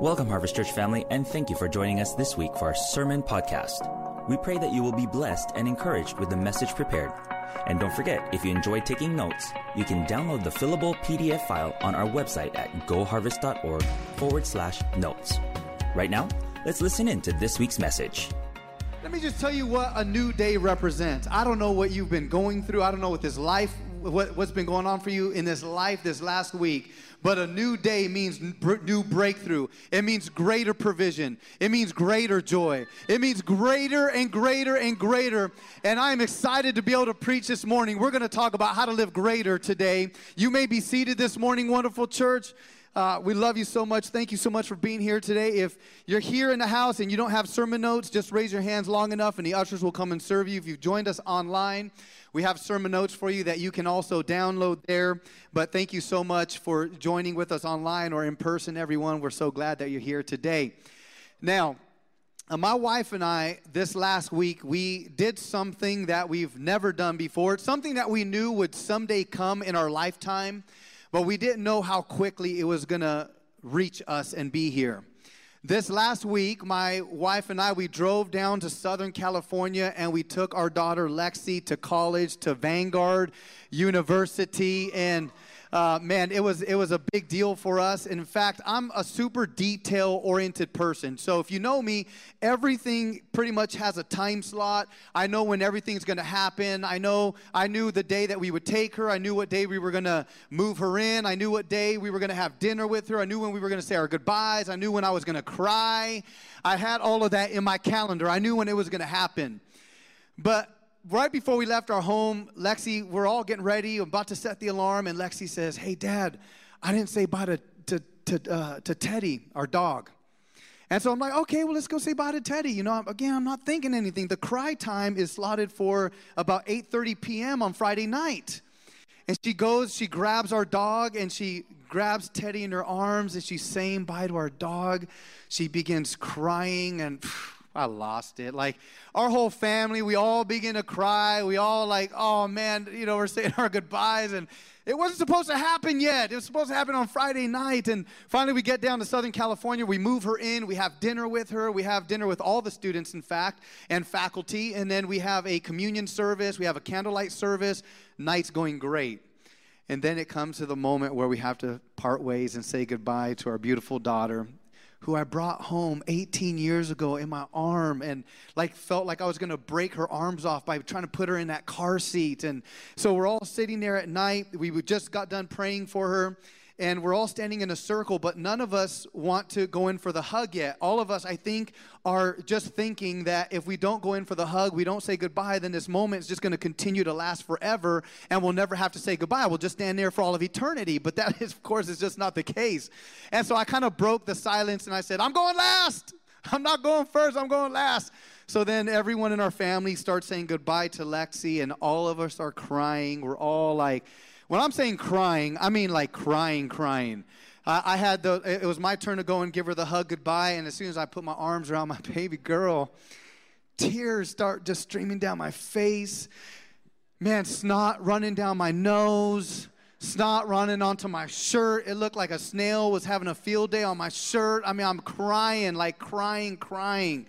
Welcome, Harvest Church family, and thank you for joining us this week for our sermon podcast. We pray that you will be blessed and encouraged with the message prepared. And don't forget, if you enjoy taking notes, you can download the fillable PDF file on our website at goharvest.org forward slash notes. Right now, let's listen in to this week's message. Let me just tell you what a new day represents. I don't know what you've been going through. I don't know what this life, what, what's been going on for you in this life this last week. But a new day means new breakthrough. It means greater provision. It means greater joy. It means greater and greater and greater. And I'm excited to be able to preach this morning. We're going to talk about how to live greater today. You may be seated this morning, wonderful church. Uh, we love you so much. Thank you so much for being here today. If you're here in the house and you don't have sermon notes, just raise your hands long enough and the ushers will come and serve you. If you've joined us online, we have sermon notes for you that you can also download there. But thank you so much for joining with us online or in person, everyone. We're so glad that you're here today. Now, uh, my wife and I, this last week, we did something that we've never done before. It's something that we knew would someday come in our lifetime, but we didn't know how quickly it was going to reach us and be here. This last week, my wife and I, we drove down to Southern California and we took our daughter Lexi to college, to Vanguard University. And uh, man, it was it was a big deal for us. In fact, I'm a super detail oriented person. So if you know me, everything pretty much has a time slot. I know when everything's going to happen. I know I knew the day that we would take her. I knew what day we were going to move her in. I knew what day we were going to have dinner with her. I knew when we were going to say our goodbyes. I knew when I was going to cry. I had all of that in my calendar. I knew when it was going to happen. But right before we left our home, Lexi, we're all getting ready, about to set the alarm, and Lexi says, Hey, Dad, I didn't say bye to, to, to, uh, to Teddy, our dog. And so I'm like, okay, well, let's go say bye to Teddy. You know, again, I'm not thinking anything. The cry time is slotted for about 8:30 p.m. on Friday night. And she goes, she grabs our dog, and she grabs Teddy in her arms, and she's saying bye to our dog. She begins crying, and phew, I lost it. Like our whole family, we all begin to cry. We all like, oh man, you know, we're saying our goodbyes and it wasn't supposed to happen yet. It was supposed to happen on Friday night. And finally we get down to Southern California. We move her in. We have dinner with her. We have dinner with all the students, in fact, and faculty. And then we have a communion service. We have a candlelight service. Night's going great. And then it comes to the moment where we have to part ways and say goodbye to our beautiful daughter who I brought home 18 years ago in my arm and like felt like I was going to break her arms off by trying to put her in that car seat. And so we're all sitting there at night. We just got done praying for her and we're all standing in a circle, but none of us want to go in for the hug yet. All of us, I think, are just thinking that if we don't go in for the hug, we don't say goodbye, then this moment is just going to continue to last forever, and we'll never have to say goodbye. We'll just stand there for all of eternity. But that, is, of course, is just not the case. And so I kind of broke the silence and I said, I'm going last. I'm not going first, I'm going last. So then everyone in our family starts saying goodbye to Lexi, and all of us are crying. We're all like, when I'm saying crying, I mean like crying, crying. I, had the, it was my turn to go and give her the hug goodbye, and as soon as I put my arms around my baby girl, tears start just streaming down my face. Man, snot running down my nose snot running onto my shirt. It looked like a snail was having a field day on my shirt. I mean, I'm crying, like crying, crying.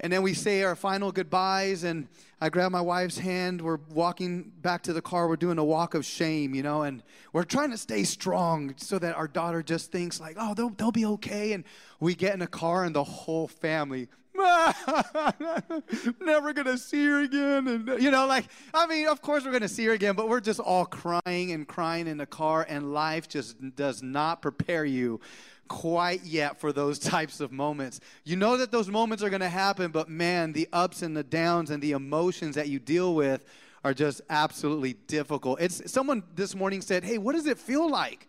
And then we say our final goodbyes, and I grab my wife's hand. We're walking back to the car. We're doing a walk of shame, you know, and we're trying to stay strong so that our daughter just thinks, like, oh, they'll, they'll be okay. And we get in a car, and the whole family, never gonna see her again. And, you know, like, I mean, of course we're gonna see her again, but we're just all crying and crying in the car, and life just does not prepare you quite yet for those types of moments. You know that those moments are going to happen, but man, the ups and the downs and the emotions that you deal with are just absolutely difficult. It's someone this morning said, "Hey, what does it feel like?"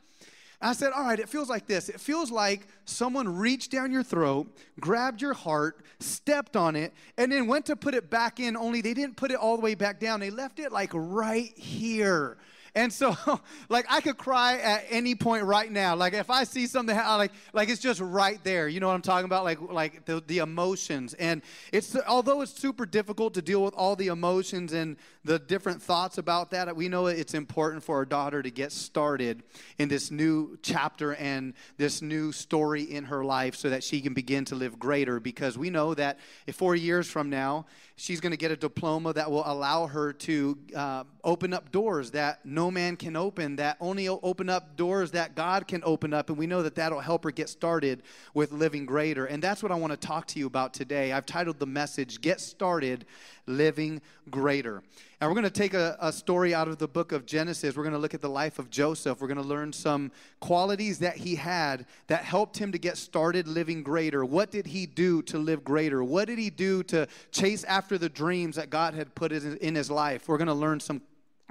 I said, All right, it feels like this. It feels like someone reached down your throat, grabbed your heart, stepped on it, and then went to put it back in, only they didn't put it all the way back down. They left it like right here. And so, like, I could cry at any point right now. Like, if I see something, like, like it's just right there. You know what I'm talking about? Like, like the, the emotions. And it's although it's super difficult to deal with all the emotions and the different thoughts about that. We know it's important for our daughter to get started in this new chapter and this new story in her life so that she can begin to live greater because we know that four years from now, she's going to get a diploma that will allow her to uh, open up doors that no man can open, that only open up doors that God can open up. And we know that that'll help her get started with living greater. And that's what I want to talk to you about today. I've titled the message, Get Started Living Greater. And we're going to take a, a, story out of the book of Genesis. We're going to look at the life of Joseph. We're going to learn some qualities that he had that helped him to get started living greater. What did he do to live greater? What did he do to chase after the dreams that God had put in his life? We're going to learn some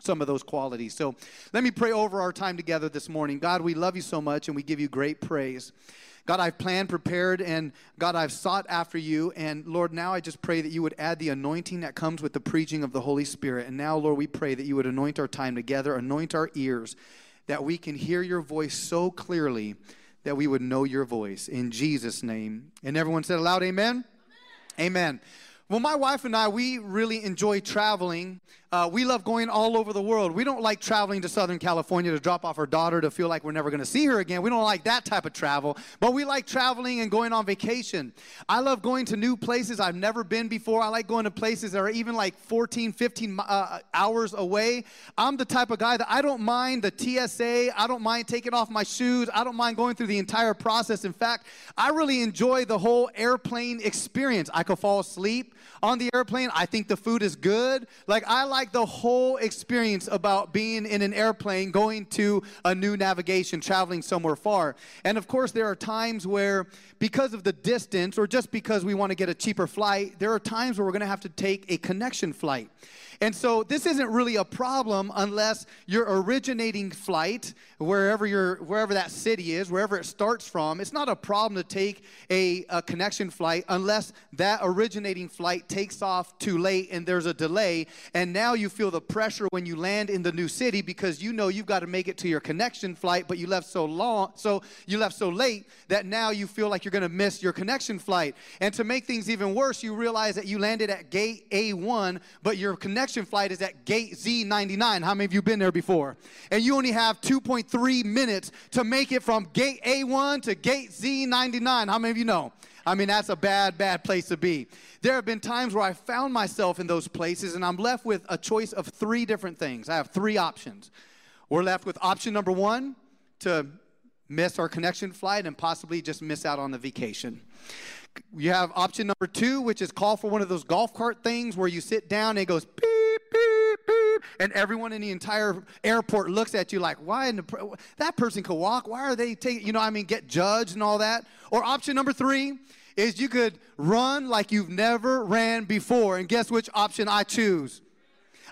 some of those qualities. So let me pray over our time together this morning. God, we love you so much and we give you great praise. God, I've planned, prepared, and God, I've sought after you. And Lord, now I just pray that you would add the anointing that comes with the preaching of the Holy Spirit. And now, Lord, we pray that you would anoint our time together, anoint our ears, that we can hear your voice so clearly that we would know your voice. In Jesus' name. And everyone said aloud, Amen. Amen. amen. Well, my wife and I, we really enjoy traveling. Uh, we love going all over the world. We don't like traveling to Southern California to drop off our daughter to feel like we're never going to see her again. We don't like that type of travel, but we like traveling and going on vacation. I love going to new places I've never been before. I like going to places that are even like 14, 15 uh, hours away. I'm the type of guy that I don't mind the TSA. I don't mind taking off my shoes. I don't mind going through the entire process. In fact, I really enjoy the whole airplane experience. I could fall asleep on the airplane. I think the food is good. Like, I like like the whole experience about being in an airplane, going to a new navigation, traveling somewhere far. And of course, there are times where, because of the distance, or just because we want to get a cheaper flight, there are times where we're going to have to take a connection flight. And so this isn't really a problem unless your originating flight, wherever your wherever that city is, wherever it starts from, it's not a problem to take a, a connection flight unless that originating flight takes off too late and there's a delay. And now you feel the pressure when you land in the new city because you know you've got to make it to your connection flight, but you left so long, so you left so late that now you feel like you're going to miss your connection flight. And to make things even worse, you realize that you landed at gate A1, but your connection flight is at gate Z99. How many of you been there before? And you only have 2.3 minutes to make it from gate A1 to gate Z99. How many of you know? I mean, that's a bad, bad place to be. There have been times where I found myself in those places and I'm left with a choice of three different things. I have three options. We're left with option number one to miss our connection flight and possibly just miss out on the vacation you have option number two, which is call for one of those golf cart things where you sit down and it goes beep, and everyone in the entire airport looks at you like, why in the, that person could walk? Why are they taking, you know, I mean, get judged and all that? Or option number three is you could run like you've never ran before. And guess which option I choose?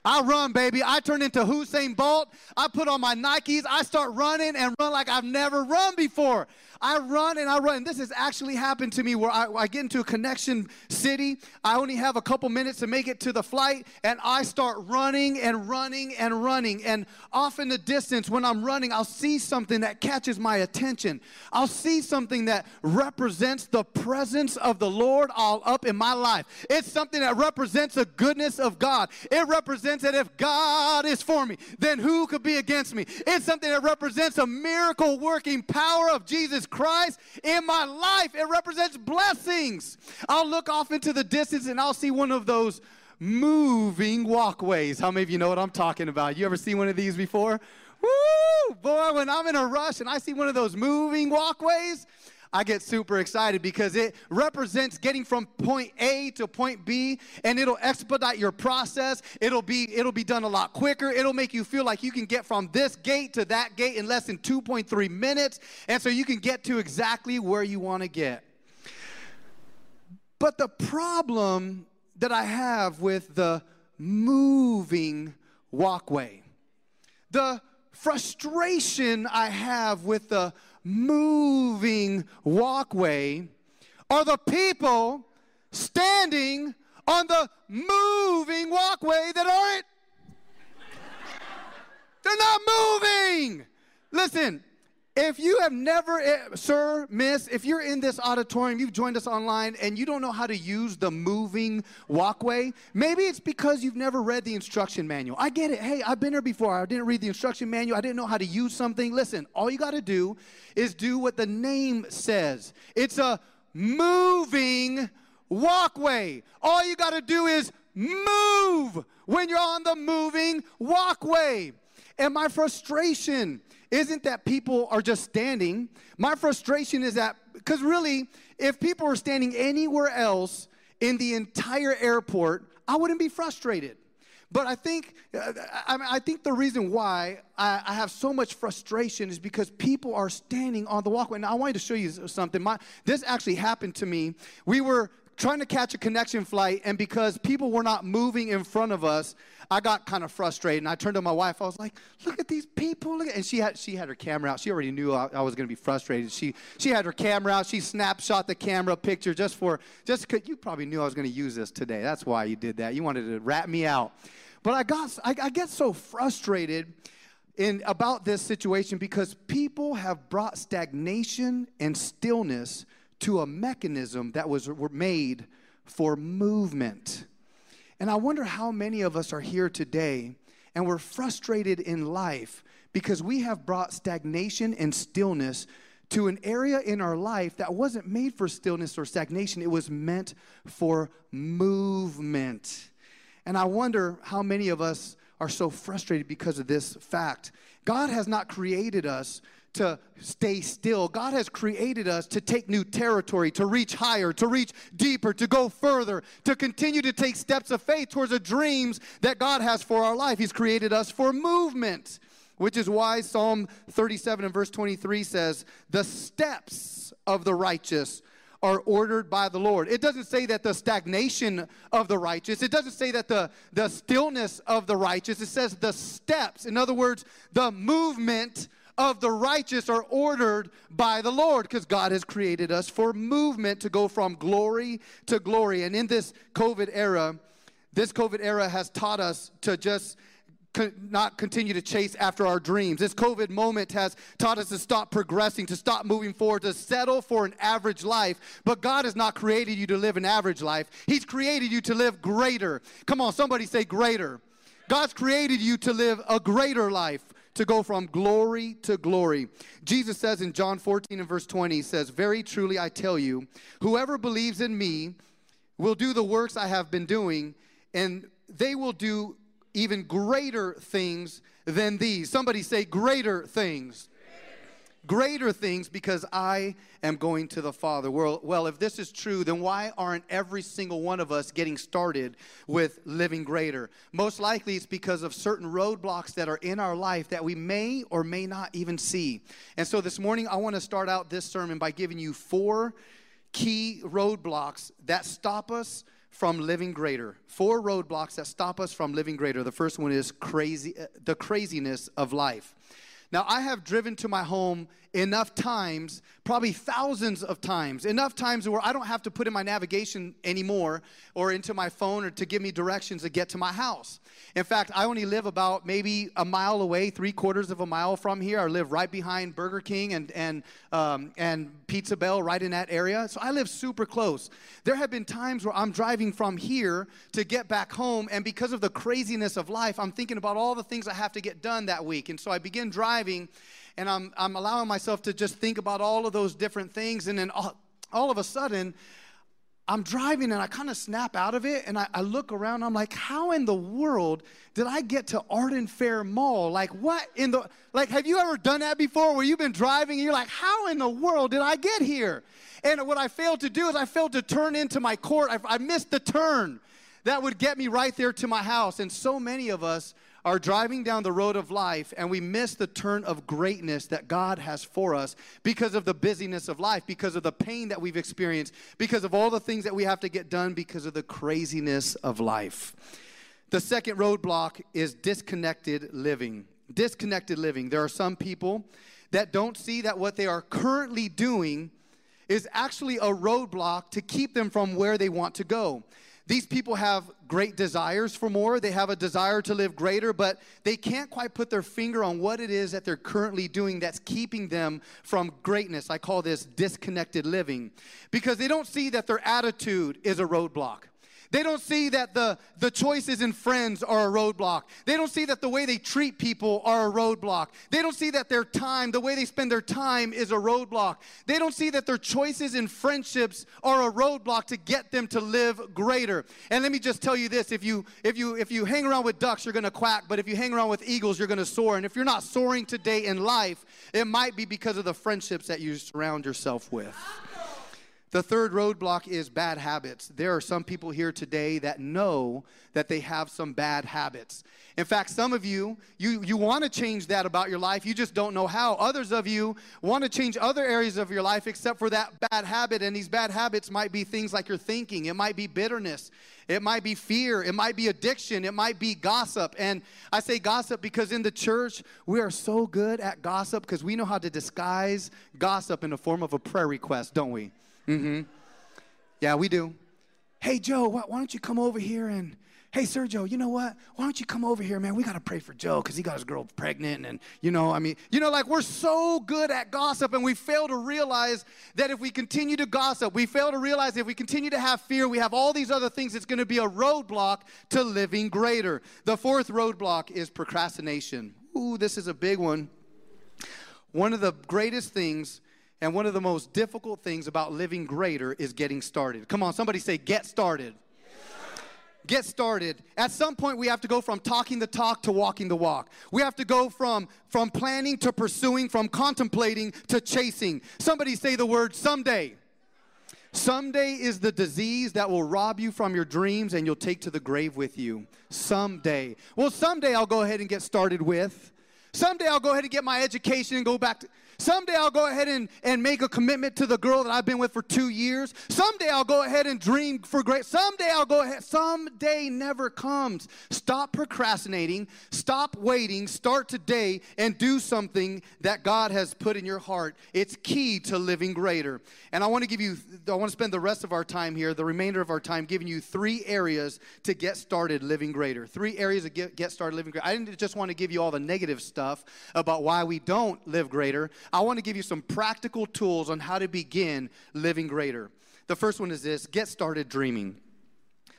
I run, baby. I turn into Usain Bolt. I put on my Nikes. I start running and run like I've never run before. I run and I run. This has actually happened to me where I, I, get into a connection city. I only have a couple minutes to make it to the flight, and I start running and running and running. And off in the distance, when I'm running, I'll see something that catches my attention. I'll see something that represents the presence of the Lord all up in my life. It's something that represents the goodness of God. It represents that if God is for me, then who could be against me? It's something that represents a miracle working power of Jesus Christ in my life. It represents blessings. I'll look off into the distance and I'll see one of those moving walkways. How many of you know what I'm talking about? You ever seen one of these before? Woo! Boy, when I'm in a rush and I see one of those moving walkways, I get super excited because it represents getting from point A to point B and it'll expedite your process. It'll be it'll be done a lot quicker. It'll make you feel like you can get from this gate to that gate in less than 2.3 minutes and so you can get to exactly where you want to get. But the problem that I have with the moving walkway, the frustration I have with the moving walkway are the people standing on the moving walkway that aren't. They're not moving. Listen, If you have never, eh, sir, miss, if you're in this auditorium, you've joined us online, and you don't know how to use the moving walkway, maybe it's because you've never read the instruction manual. I get it. Hey, I've been here before. I didn't read the instruction manual. I didn't know how to use something. Listen, all you got to do is do what the name says. It's a moving walkway. All you got to do is move when you're on the moving walkway. And my frustration isn't that people are just standing. My frustration is that, because really, if people were standing anywhere else in the entire airport, I wouldn't be frustrated. But I think, uh, I, I think the reason why I, I, have so much frustration is because people are standing on the walkway. Now, I wanted to show you something. My, this actually happened to me. We were trying to catch a connection flight, and because people were not moving in front of us, I got kind of frustrated. And I turned to my wife. I was like, "Look at these people!" And she had she had her camera out. She already knew I, I was going to be frustrated. She she had her camera out. She snapshot the camera picture just for just because you probably knew I was going to use this today. That's why you did that. You wanted to rat me out. But I got I, I get so frustrated in about this situation because people have brought stagnation and stillness to a mechanism that was made for movement. And I wonder how many of us are here today and we're frustrated in life because we have brought stagnation and stillness to an area in our life that wasn't made for stillness or stagnation, it was meant for movement. And I wonder how many of us are so frustrated because of this fact. God has not created us to stay still. God has created us to take new territory, to reach higher, to reach deeper, to go further, to continue to take steps of faith towards the dreams that God has for our life. He's created us for movement, which is why Psalm 37 and verse 23 says, The steps of the righteous are ordered by the Lord. It doesn't say that the stagnation of the righteous, it doesn't say that the, the stillness of the righteous, it says the steps. In other words, the movement of the righteous are ordered by the Lord because God has created us for movement to go from glory to glory. And in this COVID era, this COVID era has taught us to just not continue to chase after our dreams. This COVID moment has taught us to stop progressing, to stop moving forward, to settle for an average life. But God has not created you to live an average life, He's created you to live greater. Come on, somebody say greater. God's created you to live a greater life to go from glory to glory. Jesus says in John 14 and verse 20, he says, Very truly I tell you, whoever believes in me will do the works I have been doing, and they will do even greater things than these. Somebody say, greater things greater things because I am going to the Father. Well, well, if this is true, then why aren't every single one of us getting started with living greater? Most likely it's because of certain roadblocks that are in our life that we may or may not even see. And so this morning, I want to start out this sermon by giving you four key roadblocks that stop us from living greater. Four roadblocks that stop us from living greater. The first one is crazy, uh, the craziness of life. Now, I have driven to my home enough times, probably thousands of times, enough times where I don't have to put in my navigation anymore or into my phone or to give me directions to get to my house. In fact, I only live about maybe a mile away, three quarters of a mile from here. I live right behind Burger King and, and, um, and Pizza Bell, right in that area. So I live super close. There have been times where I'm driving from here to get back home, and because of the craziness of life, I'm thinking about all the things I have to get done that week. And so I begin driving, and I'm, I'm allowing myself to just think about all of those different things, and then all, all of a sudden, I'm driving and I kind of snap out of it and I, I, look around. I'm like, how in the world did I get to Arden Fair Mall? Like, what in the, like, have you ever done that before where you've been driving and you're like, how in the world did I get here? And what I failed to do is I failed to turn into my court. I, I missed the turn that would get me right there to my house. And so many of us are driving down the road of life and we miss the turn of greatness that God has for us because of the busyness of life, because of the pain that we've experienced, because of all the things that we have to get done, because of the craziness of life. The second roadblock is disconnected living. Disconnected living. There are some people that don't see that what they are currently doing is actually a roadblock to keep them from where they want to go. These people have great desires for more. They have a desire to live greater, but they can't quite put their finger on what it is that they're currently doing that's keeping them from greatness. I call this disconnected living because they don't see that their attitude is a roadblock. They don't see that the, the choices in friends are a roadblock. They don't see that the way they treat people are a roadblock. They don't see that their time, the way they spend their time, is a roadblock. They don't see that their choices in friendships are a roadblock to get them to live greater. And let me just tell you this if you if you if you hang around with ducks, you're gonna quack, but if you hang around with eagles, you're gonna soar. And if you're not soaring today in life, it might be because of the friendships that you surround yourself with. The third roadblock is bad habits. There are some people here today that know that they have some bad habits. In fact, some of you, you, you want to change that about your life, you just don't know how. Others of you want to change other areas of your life except for that bad habit. And these bad habits might be things like your thinking, it might be bitterness, it might be fear, it might be addiction, it might be gossip. And I say gossip because in the church, we are so good at gossip because we know how to disguise gossip in the form of a prayer request, don't we? Mm-hmm. Yeah, we do. Hey, Joe, why, why don't you come over here and hey sergio you know what? Why don't you come over here man? We got to pray for joe because he got his girl pregnant and you know i mean you know like we're so good at gossip and we fail to realize that if we continue to gossip we fail to realize if we continue to have fear we have all these other things it's going to be a roadblock to living greater. The fourth roadblock is procrastination. Ooh this is a big one. One of the greatest things and one of the most difficult things about living greater is getting started. Come on, somebody say, get started. Get started. At some point, we have to go from talking the talk to walking the walk. We have to go from, from planning to pursuing, from contemplating to chasing. Somebody say the word someday. Someday is the disease that will rob you from your dreams and you'll take to the grave with you. Someday. Well, someday I'll go ahead and get started with. Someday I'll go ahead and get my education and go back to. Someday I'll go ahead and, and make a commitment to the girl that I've been with for two years. Someday I'll go ahead and dream for great. Someday I'll go ahead. Someday never comes. Stop procrastinating. Stop waiting. Start today and do something that God has put in your heart. It's key to living greater. And I want to give you, I want to spend the rest of our time here, the remainder of our time, giving you three areas to get started living greater. Three areas to get, get started living greater. I didn't just want to give you all the negative stuff about why we don't live greater. I want to give you some practical tools on how to begin living greater. The first one is this get started dreaming.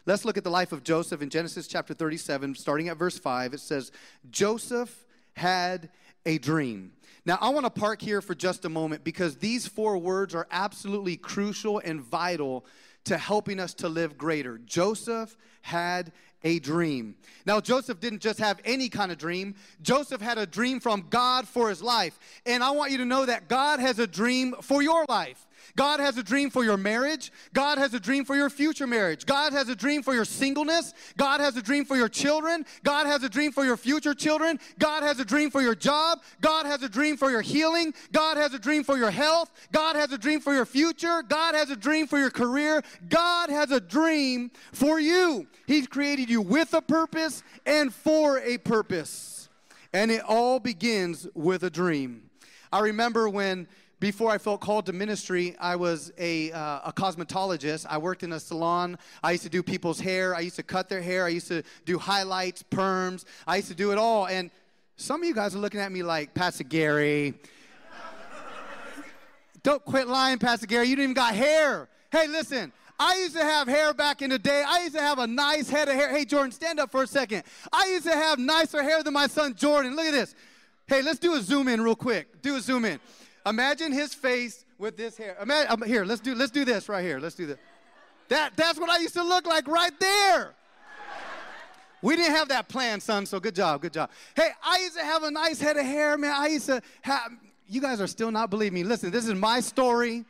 Let's look at the life of Joseph in Genesis chapter 37, starting at verse 5. It says, Joseph had a dream. Now, I want to park here for just a moment because these four words are absolutely crucial and vital to helping us to live greater. Joseph had a dream. Now, Joseph didn't just have any kind of dream, Joseph had a dream from God for his life. And I want you to know that God has a dream for your life. God has a dream for your marriage. God has a dream for your future marriage. God has a dream for your singleness. God has a dream for your children. God has a dream for your future children. God has a dream for your job. God has a dream for your healing. God has a dream for your health. God has a dream for your future. God has a dream for your career. God has a dream for you. He's created you with a purpose and for a purpose. And it all begins with a dream. I remember when before I felt called to ministry, I was a, uh, a cosmetologist. I worked in a salon. I used to do people's hair. I used to cut their hair. I used to do highlights, perms. I used to do it all. And some of you guys are looking at me like, Pastor Gary, don't quit lying, Pastor Gary. You didn't even got hair. Hey, listen. I used to have hair back in the day. I used to have a nice head of hair. Hey, Jordan, stand up for a second. I used to have nicer hair than my son Jordan. Look at this. Hey, let's do a zoom in real quick. Do a zoom in. Imagine his face with this hair. Imagine, um, here, let's do, let's do this right here. Let's do this. That, that's what I used to look like right there. We didn't have that plan, son, so good job, good job. Hey, I used to have a nice head of hair, man. I used to have, you guys are still not believing me. Listen, this is my story.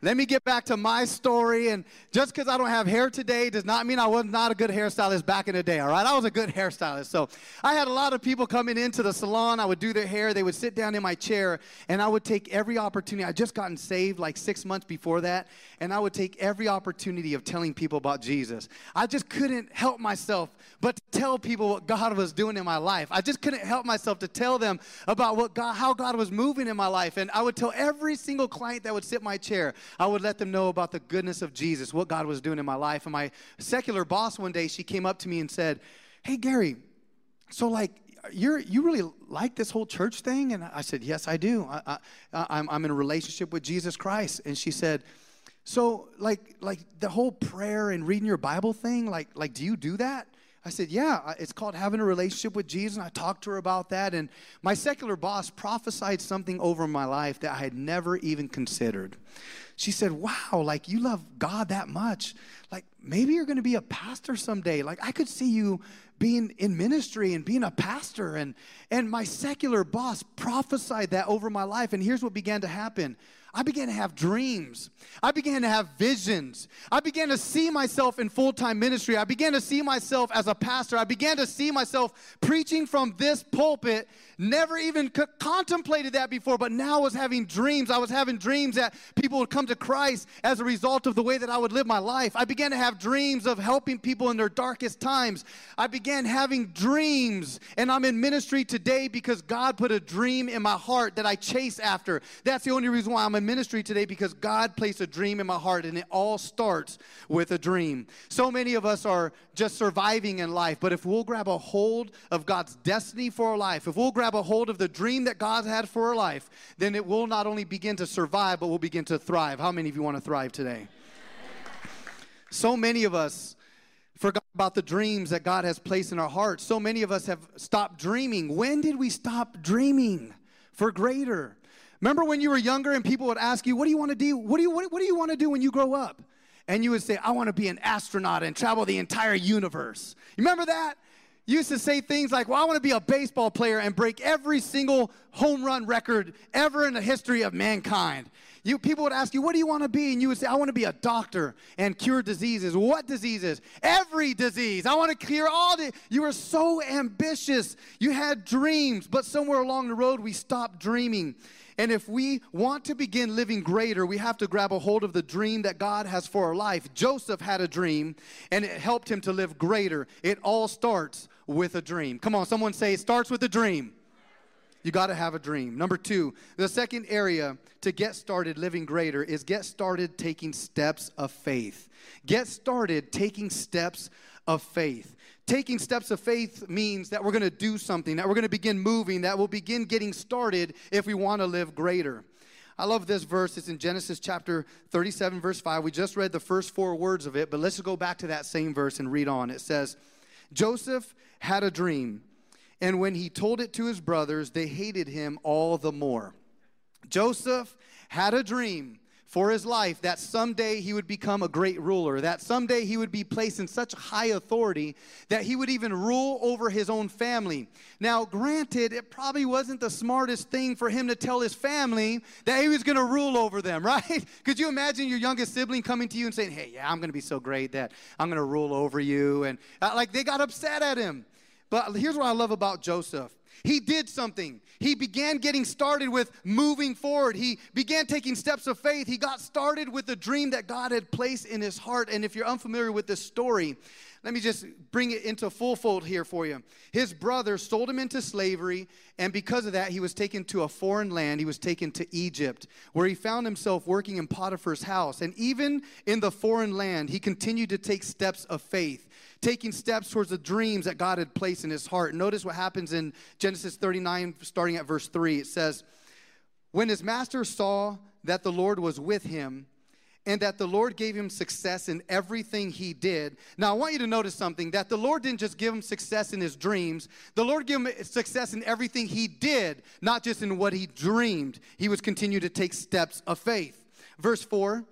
Let me get back to my story. And just because I don't have hair today does not mean I was not a good hairstylist back in the day, all right? I was a good hairstylist. So I had a lot of people coming into the salon. I would do their hair. They would sit down in my chair, and I would take every opportunity. I just gotten saved like six months before that, and I would take every opportunity of telling people about Jesus. I just couldn't help myself but to tell people what God was doing in my life. I just couldn't help myself to tell them about what God, how God was moving in my life. And I would tell every single client that would sit in my chair, I would let them know about the goodness of Jesus, what God was doing in my life. And my secular boss one day, she came up to me and said, Hey, Gary, so like, you're, you really like this whole church thing? And I said, Yes, I do. I, I, I'm, I'm in a relationship with Jesus Christ. And she said, So, like, like the whole prayer and reading your Bible thing, like, like, do you do that? I said, Yeah, it's called having a relationship with Jesus. And I talked to her about that. And my secular boss prophesied something over my life that I had never even considered. She said, Wow, like you love God that much. Like maybe you're going to be a pastor someday. Like I could see you being in ministry and being a pastor. And, and my secular boss prophesied that over my life. And here's what began to happen I began to have dreams. I began to have visions. I began to see myself in full time ministry. I began to see myself as a pastor. I began to see myself preaching from this pulpit. Never even c- contemplated that before, but now I was having dreams. I was having dreams that people would come to Christ as a result of the way that I would live my life. I began to have dreams of helping people in their darkest times. I began having dreams, and I'm in ministry today because God put a dream in my heart that I chase after. That's the only reason why I'm in ministry today because God placed a dream in my heart, and it all starts with a dream. So many of us are just surviving in life, but if we'll grab a hold of God's destiny for our life, if we'll grab a hold of the dream that God had for our life, then it will not only begin to survive, but will begin to thrive. How many of you want to thrive today? So many of us forgot about the dreams that God has placed in our hearts. So many of us have stopped dreaming. When did we stop dreaming for greater? Remember when you were younger and people would ask you, What do you want to do? What do you, what, what do you want to do when you grow up? And you would say, I want to be an astronaut and travel the entire universe. You remember that? You used to say things like, Well, I want to be a baseball player and break every single home run record ever in the history of mankind. You, people would ask you, What do you want to be? And you would say, I want to be a doctor and cure diseases. What diseases? Every disease. I want to cure all the. You were so ambitious. You had dreams, but somewhere along the road, we stopped dreaming. And if we want to begin living greater, we have to grab a hold of the dream that God has for our life. Joseph had a dream, and it helped him to live greater. It all starts with a dream. Come on, someone say, it starts with a dream. You got to have a dream. Number two, the second area to get started living greater is get started taking steps of faith. Get started taking steps of faith. Taking steps of faith means that we're going to do something, that we're going to begin moving, that we'll begin getting started if we want to live greater. I love this verse. It's in Genesis chapter 37, verse 5. We just read the first four words of it, but let's go back to that same verse and read on. It says, Joseph had a dream, and when he told it to his brothers, they hated him all the more. Joseph had a dream for his life that someday he would become a great ruler, that someday he would be placed in such high authority that he would even rule over his own family. Now, granted, it probably wasn't the smartest thing for him to tell his family that he was going to rule over them, right? Could you imagine your youngest sibling coming to you and saying, Hey, yeah, I'm going to be so great that I'm going to rule over you? And uh, like they got upset at him. But here's what I love about Joseph he did something. He began getting started with moving forward. He began taking steps of faith. He got started with the dream that God had placed in his heart. And if you're unfamiliar with this story, let me just bring it into full fold here for you. His brother sold him into slavery, and because of that, he was taken to a foreign land. He was taken to Egypt, where he found himself working in Potiphar's house. And even in the foreign land, he continued to take steps of faith taking steps towards the dreams that God had placed in his heart. Notice what happens in Genesis 39, starting at verse 3. It says, When his master saw that the Lord was with him, and that the Lord gave him success in everything he did. Now, I want you to notice something that the Lord didn't just give him success in his dreams, the Lord gave him success in everything he did, not just in what he dreamed. He was continue to take steps of faith. Verse 4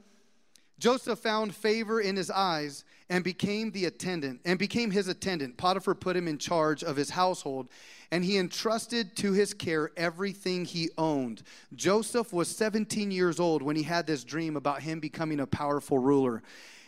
Joseph found favor in his eyes and became the attendant and became his attendant. Potiphar put him in charge of his household and he entrusted to his care everything he owned. Joseph was 17 years old when he had this dream about him becoming a powerful ruler.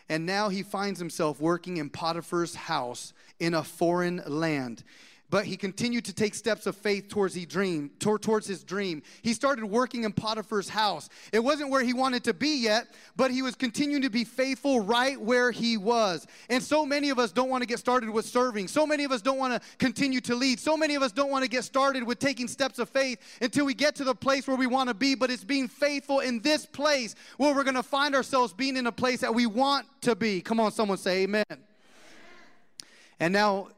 And now he finds himself working in Potiphar's house in a foreign land. But he continued to take steps of faith towards he dream toward, towards his dream. He started working in potiphar's house. It wasn't where he wanted to be yet but he was continuing to be faithful right where he was. And so many of us don't want to get started with serving. So many of us don't want to continue to lead. So many of us don't want to get started with taking steps of faith until we get to the place where we want to be but it's being faithful in this place where we're going to find ourselves being in a place that we want to be. Come on someone say amen. And now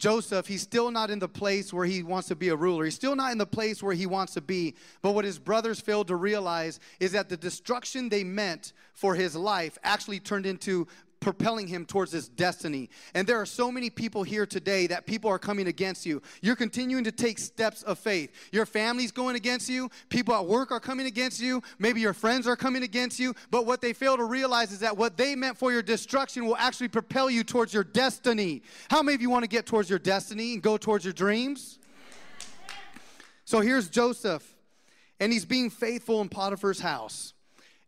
Joseph, he's still not in the place where he wants to be a ruler. He's still not in the place where he wants to be. But what his brothers failed to realize is that the destruction they meant for his life actually turned into propelling him towards his destiny. And there are so many people here today that people are coming against you. You're continuing to take steps of faith. Your family's going against you. People at work are coming against you. Maybe your friends are coming against you. But what they fail to realize is that what they meant for your destruction will actually propel you towards your destiny. How many of you want to get towards your destiny and go towards your dreams? So here's Joseph, and he's being faithful in Potiphar's house.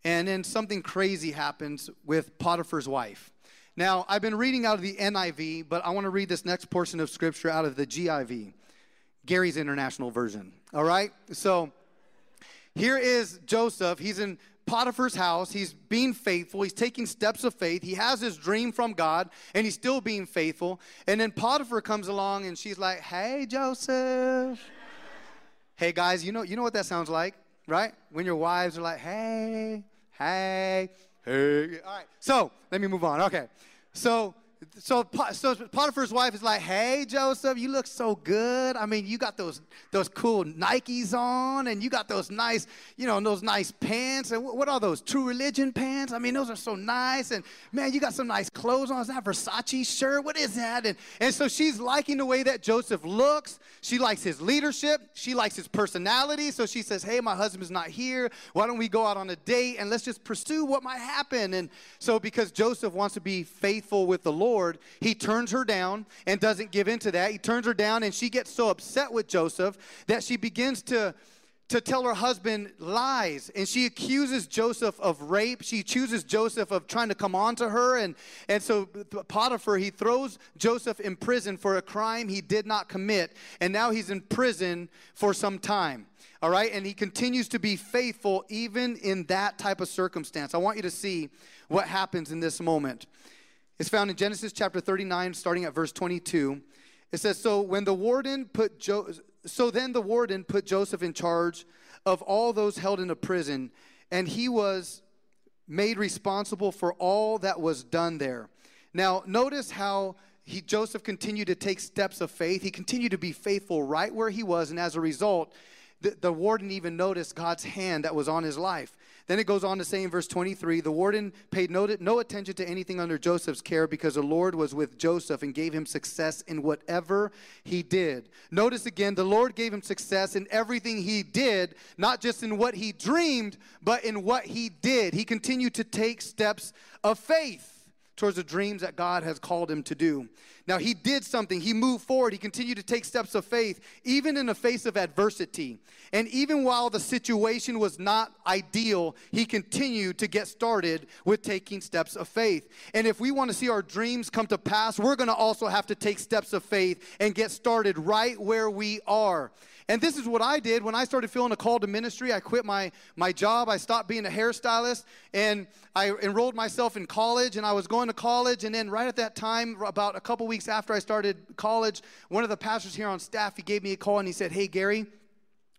And then something crazy happens with Potiphar's wife. Now, I've been reading out of the NIV, but I want to read this next portion of scripture out of the GIV, Gary's International Version. All right? So here is Joseph. He's in Potiphar's house. He's being faithful. He's taking steps of faith. He has his dream from God, and he's still being faithful. And then Potiphar comes along, and she's like, "Hey, Joseph." hey guys, you know you know what that sounds like, right? When your wives are like, "Hey, Hey, hey. All right. So let me move on. Okay. So so, so Potiphar's wife is like, "Hey, Joseph, you look so good. I mean, you got those those cool Nikes on, and you got those nice, you know, those nice pants. And what are those? True Religion pants? I mean, those are so nice. And man, you got some nice clothes on. Is that Versace shirt? What is that? And and so she's liking the way that Joseph looks. She likes his leadership. She likes his personality. So she says, "Hey, my husband's not here. Why don't we go out on a date and let's just pursue what might happen?" And so because Joseph wants to be faithful with the Lord Lord, he turns her down and doesn't give in to that. He turns her down, and she gets so upset with Joseph that she begins to to tell her husband lies. And she accuses joseph of rape. She accuses joseph of trying to come on to her. And, and so potiphar he throws joseph in prison for a crime he did not commit. And now he's in prison for some time. All right? And he continues to be faithful even in that type of circumstance. I want you to see what happens in this moment it's found in Genesis chapter 39, starting at verse 22. It says, So when the warden put jo- so then the warden put Joseph in charge of all those held in a prison, and he was made responsible for all that was done there. Now, notice how he, Joseph continued to take steps of faith. He continued to be faithful right where he was, and as a result, the, the warden even noticed God's hand that was on his life. Then it goes on to say in verse 23 the warden paid no, no attention to anything under Joseph's care because the Lord was with Joseph and gave him success in whatever he did. Notice again, the Lord gave him success in everything he did, not just in what he dreamed, but in what he did. He continued to take steps of faith towards the dreams that God has called him to do. Now, he did something. He moved forward. He continued to take steps of faith, even in the face of adversity. And even while the situation was not ideal, he continued to get started with taking steps of faith. And if we want to see our dreams come to pass, we're going to also have to take steps of faith and get started right where we are. And this is what I did when I started feeling a call to ministry. I quit my, my job. I stopped being a hairstylist and I enrolled myself in college and I was going to college. And then, right at that time, about a couple weeks after I started college, one of the pastors here on staff, he gave me a call and he said, Hey, Gary,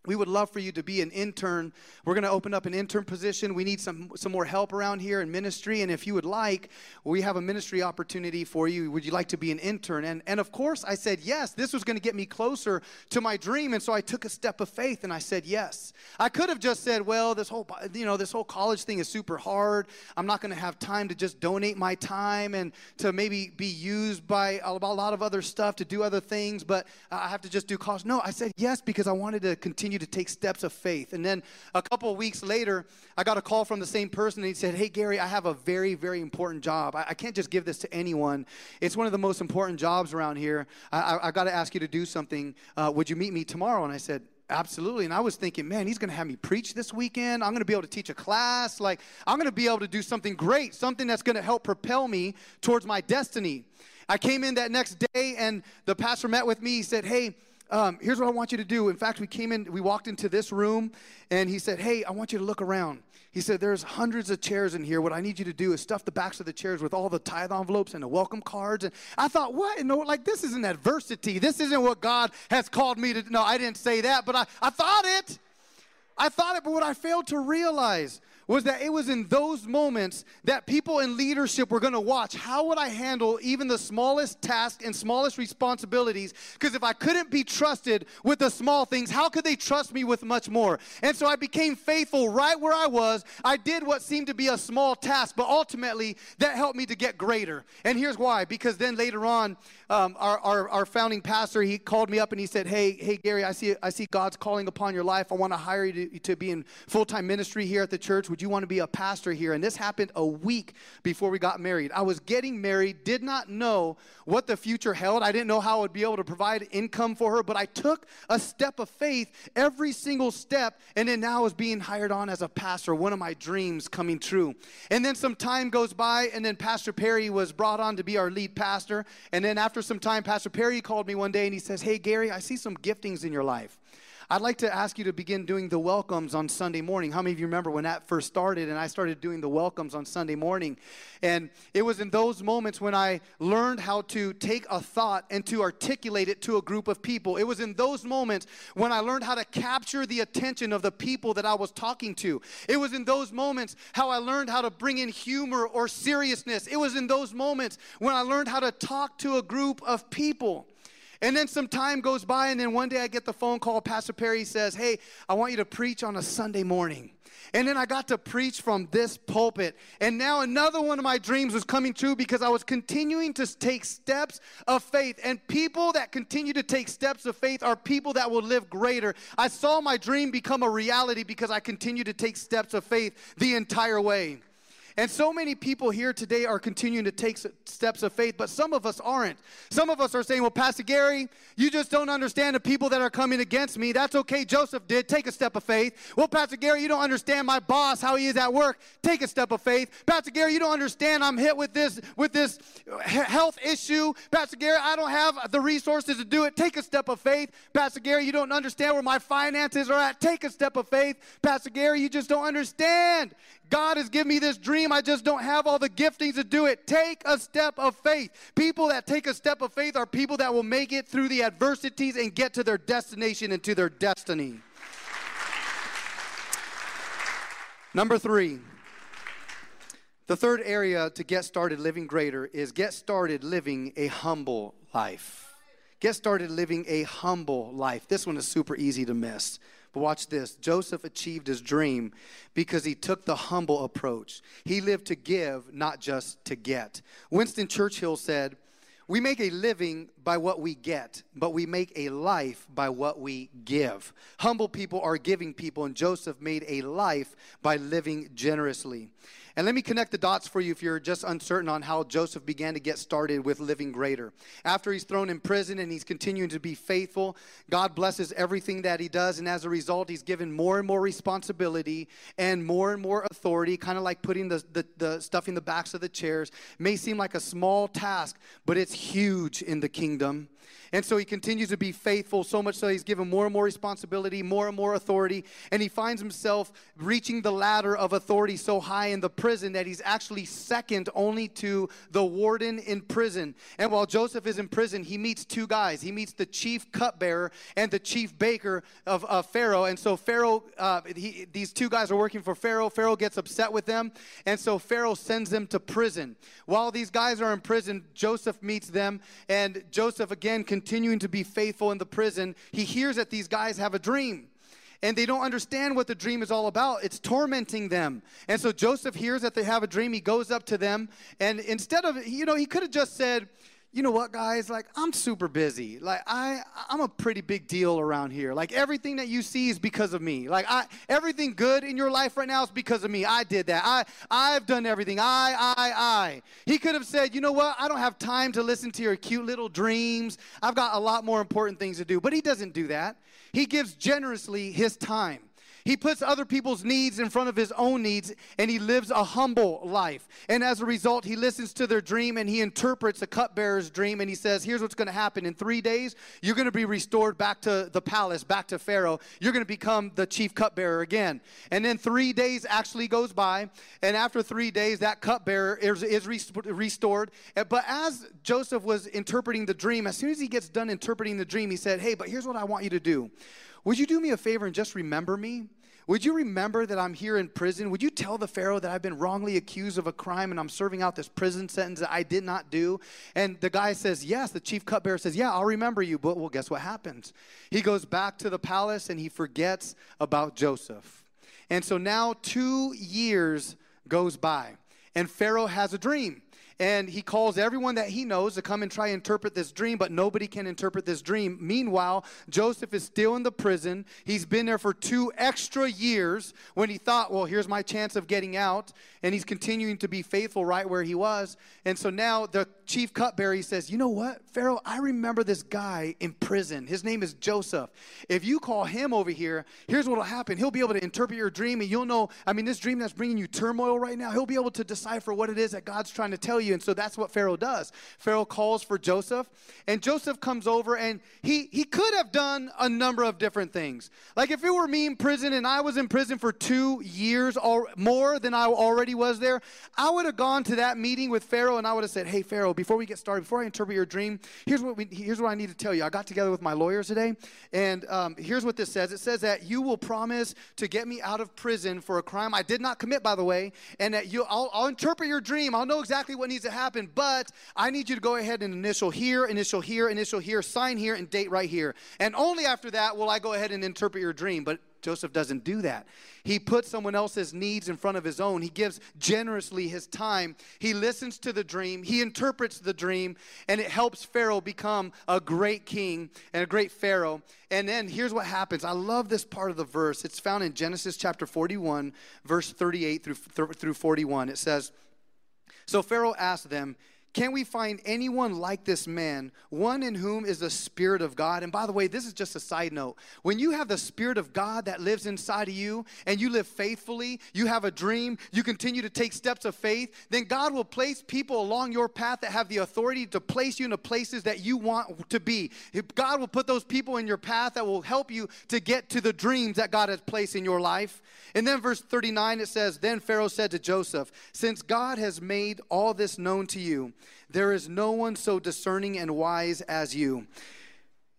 we would love for you to be an intern. We're going to open up an intern position. We need some, some more help around here in ministry. And if you would like, we have a ministry opportunity for you. Would you like to be an intern? And, and of course, I said yes. This was going to get me closer to my dream. And so I took a step of faith and I said yes. I could have just said, well, this whole, you know, this whole college thing is super hard. I'm not going to have time to just donate my time and to maybe be used by a lot of other stuff to do other things, but I have to just do college. No, I said yes because I wanted to continue continue to take steps of faith. And then a couple of weeks later, I got a call from the same person, and he said, Hey, Gary, I have a very, very important job. I, I can't just give this to anyone. It's one of the most important jobs around here. I, I, I got to ask you to do something. Uh, would you meet me tomorrow? And I said, Absolutely. And I was thinking, man, he's going to have me preach this weekend. I'm going to be able to teach a class. Like, I'm going to be able to do something great, something that's going to help propel me towards my destiny. I came in that next day, and the pastor met with me. He said, Hey, um, here's what I want you to do. In fact, we came in, we walked into this room, and he said, Hey, I want you to look around. He said, There's hundreds of chairs in here. What I need you to do is stuff the backs of the chairs with all the tithe envelopes and the welcome cards. And I thought, What? You know, like, this isn't adversity. This isn't what God has called me to. No, I didn't say that, but I, I thought it. I thought it, but what I failed to realize was that it was in those moments that people in leadership were going to watch how would I handle even the smallest task and smallest responsibilities? Because if I couldn't be trusted with the small things how could they trust me with much more? And so I became faithful right where I was. I did what seemed to be a small task but ultimately that helped me to get greater. And here's why because then later on um, our, our, our founding pastor he called me up and he said hey hey Gary I see I see God's calling upon your life. I want to hire you to, to be in full-time ministry here at the church would you want to be a pastor here? And this happened a week before we got married. I was getting married, did not know what the future held. I didn't know how I would be able to provide income for her, but I took a step of faith every single step. And then now I was being hired on as a pastor, one of my dreams coming true. And then some time goes by, and then Pastor Perry was brought on to be our lead pastor. And then after some time, Pastor Perry called me one day and he says, Hey, Gary, I see some giftings in your life. I'd like to ask you to begin doing the welcomes on Sunday morning. How many of you remember when that first started and I started doing the welcomes on Sunday morning? And it was in those moments when I learned how to take a thought and to articulate it to a group of people. It was in those moments when I learned how to capture the attention of the people that I was talking to. It was in those moments how I learned how to bring in humor or seriousness. It was in those moments when I learned how to talk to a group of people. And then some time goes by, and then one day I get the phone call. Pastor Perry says, Hey, I want you to preach on a Sunday morning. And then I got to preach from this pulpit. And now another one of my dreams was coming true because I was continuing to take steps of faith. And people that continue to take steps of faith are people that will live greater. I saw my dream become a reality because I continued to take steps of faith the entire way. And so many people here today are continuing to take steps of faith, but some of us aren't. Some of us are saying, Well, Pastor Gary, you just don't understand the people that are coming against me. That's okay. Joseph did. Take a step of faith. Well, Pastor Gary, you don't understand my boss, how he is at work. Take a step of faith. Pastor Gary, you don't understand I'm hit with this with this health issue. Pastor Gary, I don't have the resources to do it. Take a step of faith. Pastor Gary, you don't understand where my finances are at. Take a step of faith. Pastor Gary, you just don't understand. God has given me this dream. I just don't have all the giftings to do it. Take a step of faith. People that take a step of faith are people that will make it through the adversities and get to their destination and to their destiny. Number three, the third area to get started living greater is get started living a humble life. Get started living a humble life. This one is super easy to miss. But watch this Joseph achieved his dream because he took the humble approach. He lived to give, not just to get. Winston Churchill said, We make a living by what we get, but we make a life by what we give. Humble people are giving people, and Joseph made a life by living generously. And let me connect the dots for you if you're just uncertain on how Joseph began to get started with living greater. After he's thrown in prison and he's continuing to be faithful, God blesses everything that he does. And as a result, he's given more and more responsibility and more and more authority, kind of like putting the, the, the stuff in the backs of the chairs. May seem like a small task, but it's huge in the kingdom. And so he continues to be faithful, so much so he's given more and more responsibility, more and more authority. And he finds himself reaching the ladder of authority so high in the prison that he's actually second only to the warden in prison. And while Joseph is in prison, he meets two guys. He meets the chief cupbearer and the chief baker of, Pharaoh. And so Pharaoh, uh, he, these two guys are working for Pharaoh. Pharaoh gets upset with them. And so Pharaoh sends them to prison. While these guys are in prison, Joseph meets them. And Joseph again continues continuing to be faithful in the prison, he hears that these guys have a dream and they don't understand what the dream is all about. It's tormenting them. And so Joseph hears that they have a dream. He goes up to them, and instead of, you know, he could have just said, you know what guys? Like i'm super busy. Like i i'm a pretty big deal around here. Like everything that you see is because of me. Like i everything good in your life right now is because of me. I did that. I i've done everything. I i i. He could have said you know what? I don't have time to listen to your cute little dreams. I've got a lot more important things to do. But he doesn't do that. He gives generously his time. He puts other people's needs in front of his own needs and he lives a humble life. And as a result, he listens to their dream and he interprets the cupbearer's dream and he says, Here's what's going to happen. In three days, you're going to be restored back to the palace, back to Pharaoh. You're going to become the chief cupbearer again. And then three days actually goes by. And after three days, that cupbearer is, is restored. But as Joseph was interpreting the dream, as soon as he gets done interpreting the dream, he said, Hey, but here's what I want you to do. Would you do me a favor and just remember me? Would you remember that I'm here in prison? Would you tell the Pharaoh that I've been wrongly accused of a crime and I'm serving out this prison sentence that I did not do? And the guy says, Yes. The chief cupbearer says, Yeah, I'll remember you. But well, guess what happens? He goes back to the palace and he forgets about Joseph. And so now two years goes by and Pharaoh has a dream and he calls everyone that he knows to come and try and interpret this dream, but nobody can interpret this dream. Meanwhile, Joseph is still in the prison. He's been there for two extra years when he thought, well, here's my chance of getting out. And he's continuing to be faithful right where he was. And so now the chief cupbearer says, you know what, Pharaoh, I remember this guy in prison. His name is Joseph. If you call him over here, here's what will happen. He'll be able to interpret your dream, and you'll know, I mean, this dream that's bringing you turmoil right now, he'll be able to decipher what it is that God's trying to tell you you. And so that's what Pharaoh does. Pharaoh calls for Joseph, and Joseph comes over, and he, he could have done a number of different things. Like if it were me in prison and I was in prison for two years or more than I already was there, I would have gone to that meeting with Pharaoh and I would have said, Hey, Pharaoh, before we get started, before I interpret your dream, here's what, we, here's what I need to tell you. I got together with my lawyers today, and um, here's what this says it says that you will promise to get me out of prison for a crime I did not commit, by the way, and that you, I'll, I'll interpret your dream. I'll know exactly what needs to happen, but I need you to go ahead and initial here, initial here, initial here, sign here, and date right here. And only after that will I go ahead and interpret your dream. But Joseph doesn't do that. He puts someone else's needs in front of his own. He gives generously his time. He listens to the dream. He interprets the dream, and it helps Pharaoh become a great king and a great Pharaoh. And then here's what happens. I love this part of the verse. It's found in Genesis chapter 41, verse 38 through, through 41. It says, so Pharaoh asked them, can we find anyone like this man, one in whom is the Spirit of God? And by the way, this is just a side note. When you have the Spirit of God that lives inside of you and you live faithfully, you have a dream, you continue to take steps of faith, then God will place people along your path that have the authority to place you in the places that you want to be. God will put those people in your path that will help you to get to the dreams that God has placed in your life. And then verse 39 it says, Then Pharaoh said to Joseph, Since God has made all this known to you, there is no one so discerning and wise as you.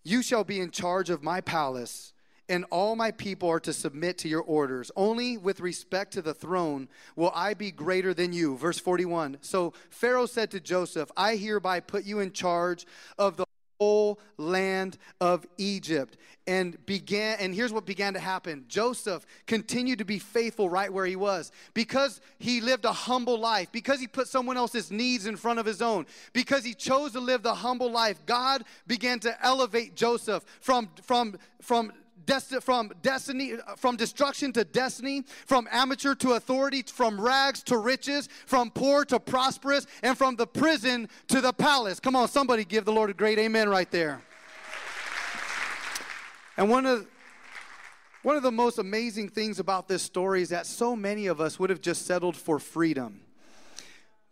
You shall be in charge of my palace, and all my people are to submit to your orders. Only with respect to the throne will I be greater than you. Verse 41. So Pharaoh said to Joseph, I hereby put you in charge of the whole land of Egypt. And began and here's what began to happen. Joseph continued to be faithful right where he was. Because he lived a humble life because he put someone else's needs in front of his own because he chose to live the humble life God began to elevate Joseph from from from Desti- from destiny uh, from destruction to destiny from amateur to authority from rags to riches from poor to prosperous and from the prison to the palace. Come on somebody give the lord a great amen right there. And one of one of the most amazing things about this story is that so many of us would have just settled for freedom.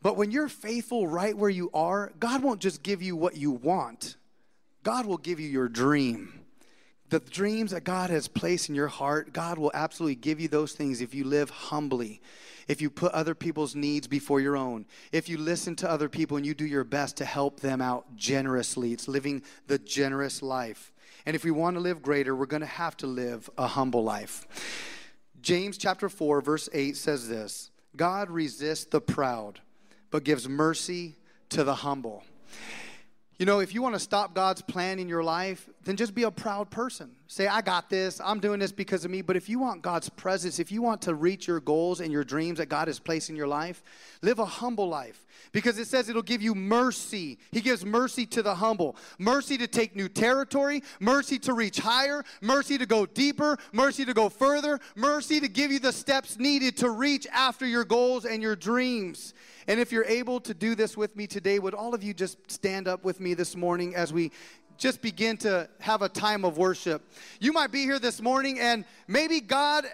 But when you're faithful right where you are god won't just give you what you want. God will give you your dream the dreams that God has placed in your heart, God will absolutely give you those things if you live humbly, if you put other people's needs before your own, if you listen to other people and you do your best to help them out generously. It's living the generous life. And if we want to live greater, we're going to have to live a humble life. James chapter 4, verse 8 says this God resists the proud, but gives mercy to the humble. You know, if you want to stop God's plan in your life, then just be a proud person. Say, I got this. I'm doing this because of me. But if you want God's presence, if you want to reach your goals and your dreams that God has placed in your life, live a humble life because it says it'll give you mercy. He gives mercy to the humble, mercy to take new territory, mercy to reach higher, mercy to go deeper, mercy to go further, mercy to give you the steps needed to reach after your goals and your dreams. And if you're able to do this with me today, would all of you just stand up with me this morning as we just begin to have a time of worship. You might be here this morning and maybe God,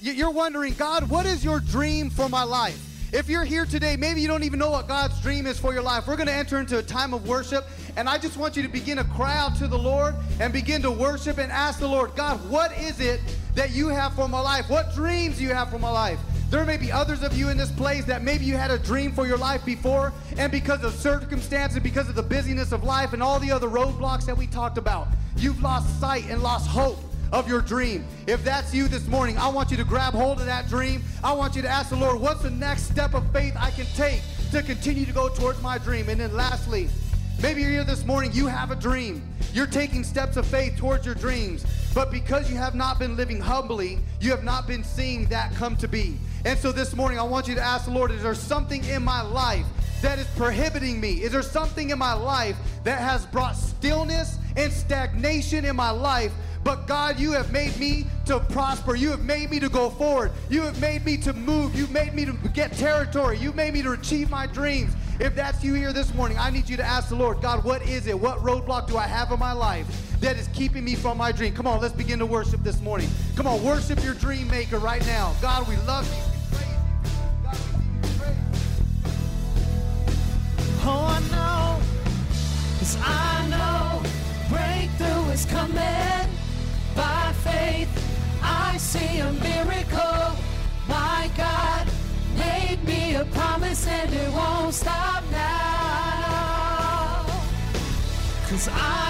you're wondering, God, what is your dream for my life? If you're here today, maybe you don't even know what God's dream is for your life. We're going to enter into a time of worship, and I just want you to begin to cry out to the Lord and begin to worship and ask the Lord, God, what is it that you have for my life? What dreams do you have for my life? There may be others of you in this place that maybe you had a dream for your life before, and because of circumstances, because of the busyness of life and all the other roadblocks that we talked about, you've lost sight and lost hope of your dream. If that's you this morning, I want you to grab hold of that dream. I want you to ask the Lord, what's the next step of faith I can take to continue to go towards my dream? And then lastly, maybe you're here this morning, you have a dream. You're taking steps of faith towards your dreams, but because you have not been living humbly, you have not been seeing that come to be. And so this morning, I want you to ask the Lord, is there something in my life that is prohibiting me? Is there something in my life that has brought stillness and stagnation in my life? But God, you have made me to prosper. You have made me to go forward. You have made me to move. You've made me to get territory. You've made me to achieve my dreams. If that's you here this morning, I need you to ask the Lord, God, what is it? What roadblock do I have in my life that is keeping me from my dream? Come on, let's begin to worship this morning. Come on, worship your dream maker right now. God, we love you. Oh, I know, I know breakthrough is coming by faith. I see a miracle. My God made me a promise and it won't stop now. Cause I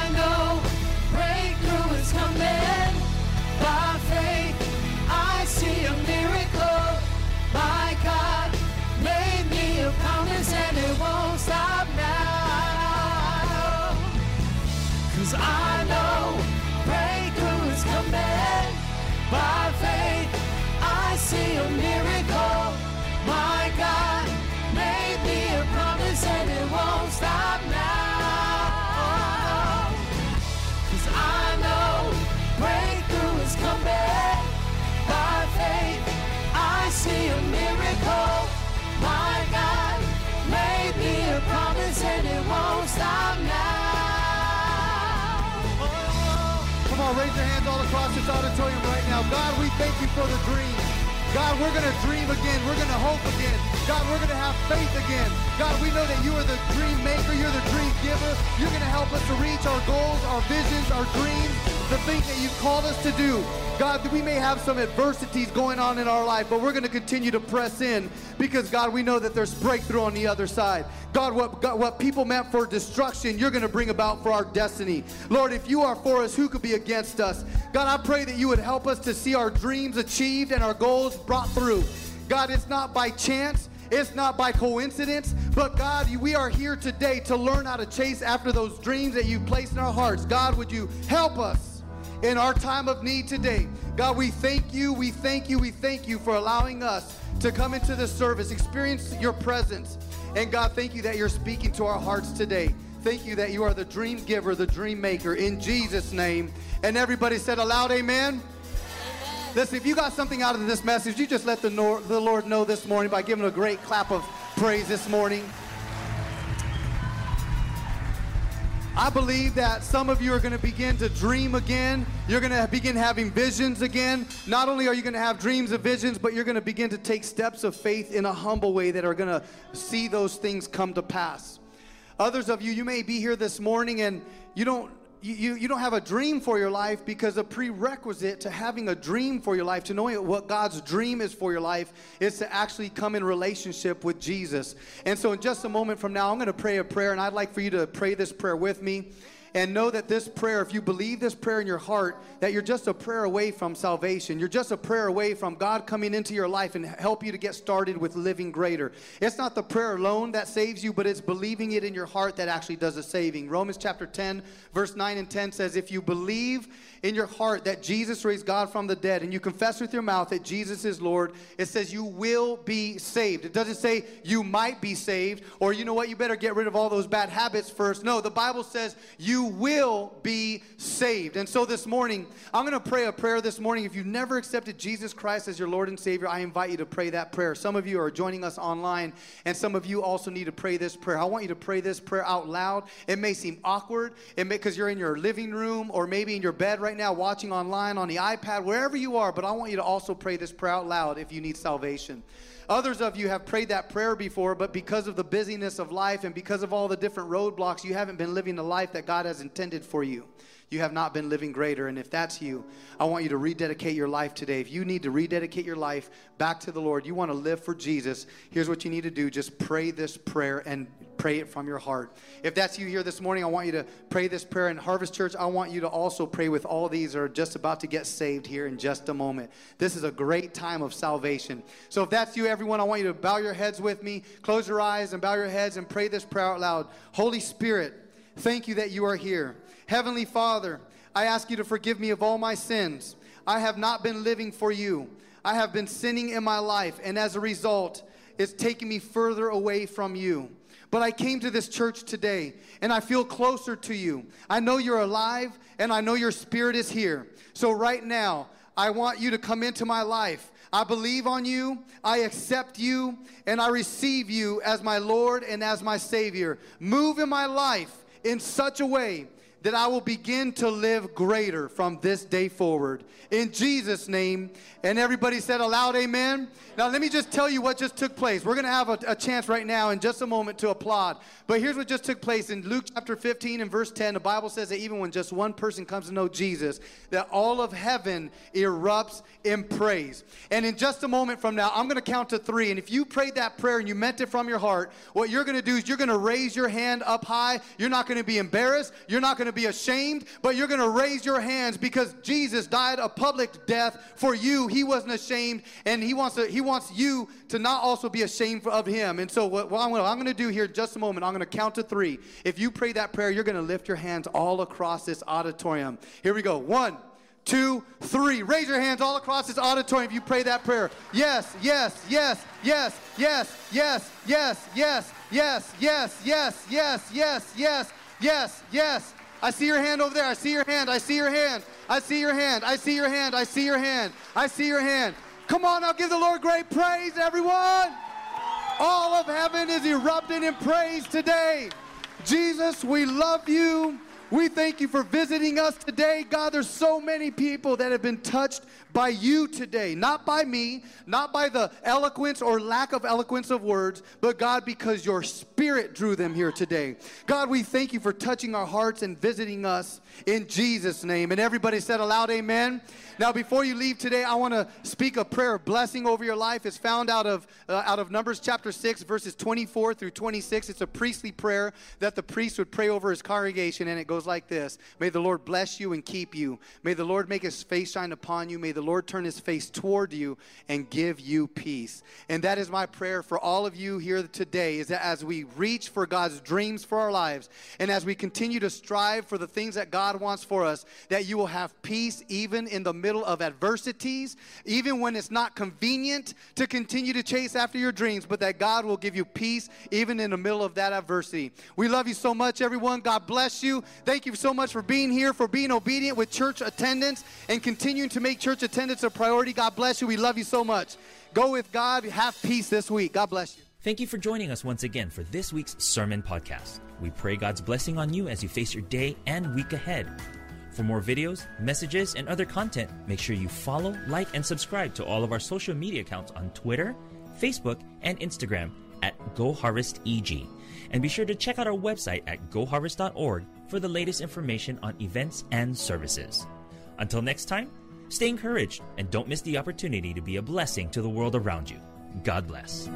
across this auditorium right now. God, we thank you for the dream. God, we're going to dream again. We're going to hope again. God, we're going to have faith again. God, we know that you are the dream maker. You're the dream giver. You're going to help us to reach our goals, our visions, our dreams, the things that you've called us to do. God, we may have some adversities going on in our life, but we're going to continue to press in because, God, we know that there's breakthrough on the other side. God, what, God, what people meant for destruction, you're going to bring about for our destiny. Lord, if you are for us, who could be against us? God, I pray that you would help us to see our dreams achieved and our goals brought through. God, it's not by chance. It's not by coincidence, but God, we are here today to learn how to chase after those dreams that you've placed in our hearts. God, would you help us? in our time of need today. God, we thank you, we thank you, we thank you for allowing us to come into this service, experience your presence. And God, thank you that you're speaking to our hearts today. Thank you that you are the dream giver, the dream maker in Jesus' name. And everybody said aloud, Amen. Listen, if you got something out of this message, you just let the, Nor- the Lord know this morning by giving a great clap of praise this morning. I believe that some of you are going to begin to dream again. You're going to begin having visions again. Not only are you going to have dreams and visions, but you're going to begin to take steps of faith in a humble way that are going to see those things come to pass. Others of you, you may be here this morning and you don't you, you don't have a dream for your life because a prerequisite to having a dream for your life, to knowing what God's dream is for your life, is to actually come in relationship with Jesus. And so, in just a moment from now, I'm going to pray a prayer, and I'd like for you to pray this prayer with me and know that this prayer, if you believe this prayer in your heart, that you're just a prayer away from salvation. You're just a prayer away from God coming into your life and help you to get started with living greater. It's not the prayer alone that saves you, but it's believing it in your heart that actually does the saving. Romans chapter 10, verse 9 and 10 says, If you believe in your heart that Jesus raised God from the dead and you confess with your mouth that Jesus is Lord, it says you will be saved. It doesn't say you might be saved or you know what, you better get rid of all those bad habits first. No, the Bible says you will be saved. And so this morning, I'm going to pray a prayer this morning. If you've never accepted Jesus Christ as your Lord and Savior, I invite you to pray that prayer. Some of you are joining us online, and some of you also need to pray this prayer. I want you to pray this prayer out loud. It may seem awkward, it may because you're in your living room or maybe in your bed right now, watching online on the iPad, wherever you are. But I want you to also pray this prayer out loud if you need salvation. Others of you have prayed that prayer before, but because of the busyness of life and because of all the different roadblocks, you haven't been living the life that God has intended for you. You have not been living greater. And if that's you, I want you to rededicate your life today. If you need to rededicate your life back to the Lord, you want to live for Jesus, here's what you need to do just pray this prayer and pray it from your heart. If that's you here this morning, I want you to pray this prayer in Harvest Church. I want you to also pray with all these that are just about to get saved here in just a moment. This is a great time of salvation. So if that's you, everyone, I want you to bow your heads with me, close your eyes and bow your heads and pray this prayer out loud. Holy Spirit, thank you that you are here. Heavenly Father, I ask you to forgive me of all my sins. I have not been living for you. I have been sinning in my life, and as a result, it's taking me further away from you. But I came to this church today and I feel closer to you. I know you're alive and I know your spirit is here. So, right now, I want you to come into my life. I believe on you, I accept you, and I receive you as my Lord and as my Savior. Move in my life in such a way that I will begin to live greater from this day forward. In Jesus' name. And everybody said aloud, Amen. Now, let me just tell you what just took place. We're going to have a, a, chance right now in just a moment to applaud. But here's what just took place in Luke chapter 15 and verse 10. The Bible says that even when just one person comes to know Jesus, that all of heaven erupts in praise. And in just a moment from now, I'm going to count to three. And if you prayed that prayer and you meant it from your heart, what you're going to do is you're going to raise your hand up high. You're not going to be embarrassed. You're not going to be ashamed, but you're going to raise your hands because Jesus died a public death for you. He wasn't ashamed, and he wants to, he wants you to not also be ashamed of him. And so what, what I'm going to do here just a moment, I'm going to count to three. If you pray that prayer, you're going to lift your hands all across this auditorium. Here we go. One, two, three. Raise your hands all across this auditorium if you pray that prayer. Yes, yes, yes, yes, yes, yes, yes, yes, yes, yes, yes, yes, yes, yes, yes, yes. I see your hand over there. I see your hand. I see your hand. I see your hand. I see your hand. I see your hand. I see your hand. Come on now, give the Lord great praise, everyone. All of heaven is erupting in praise today. Jesus, we love you. We thank you for visiting us today. God, there's so many people that have been touched by you today, not by me, not by the eloquence or lack of eloquence of words, but God, because your spirit drew them here today. God, we thank you for touching our hearts and visiting us in Jesus' name. And everybody said aloud, Amen. Now, before you leave today, I want to speak a prayer of blessing over your life. It's found out of uh, out of Numbers chapter six, verses 24 through 26. It's a priestly prayer that the priest would pray over his congregation, and it goes like this: May the Lord bless you and keep you. May the Lord make His face shine upon you. May the Lord turn His face toward you and give you peace. And that is my prayer for all of you here today. Is that as we reach for God's dreams for our lives, and as we continue to strive for the things that God wants for us, that you will have peace even in the middle of adversities, even when it's not convenient to continue to chase after your dreams, but that God will give you peace even in the middle of that adversity. We love you so much, everyone. God bless you. Thank you so much for being here, for being obedient with church attendance, and continuing to make church attendance a priority. God bless you. We love you so much. Go with God. Have peace this week. God bless you. Thank you for joining us once again for this week's sermon podcast. We pray God's blessing on you as you face your day and week ahead. For more videos, messages, and other content, make sure you follow, like, and subscribe to all of our social media accounts on Twitter, Facebook, and Instagram at GoHarvestEG. And be sure to check out our website at goharvest.org for the latest information on events and services. Until next time, stay encouraged and don't miss the opportunity to be a blessing to the world around you. God bless.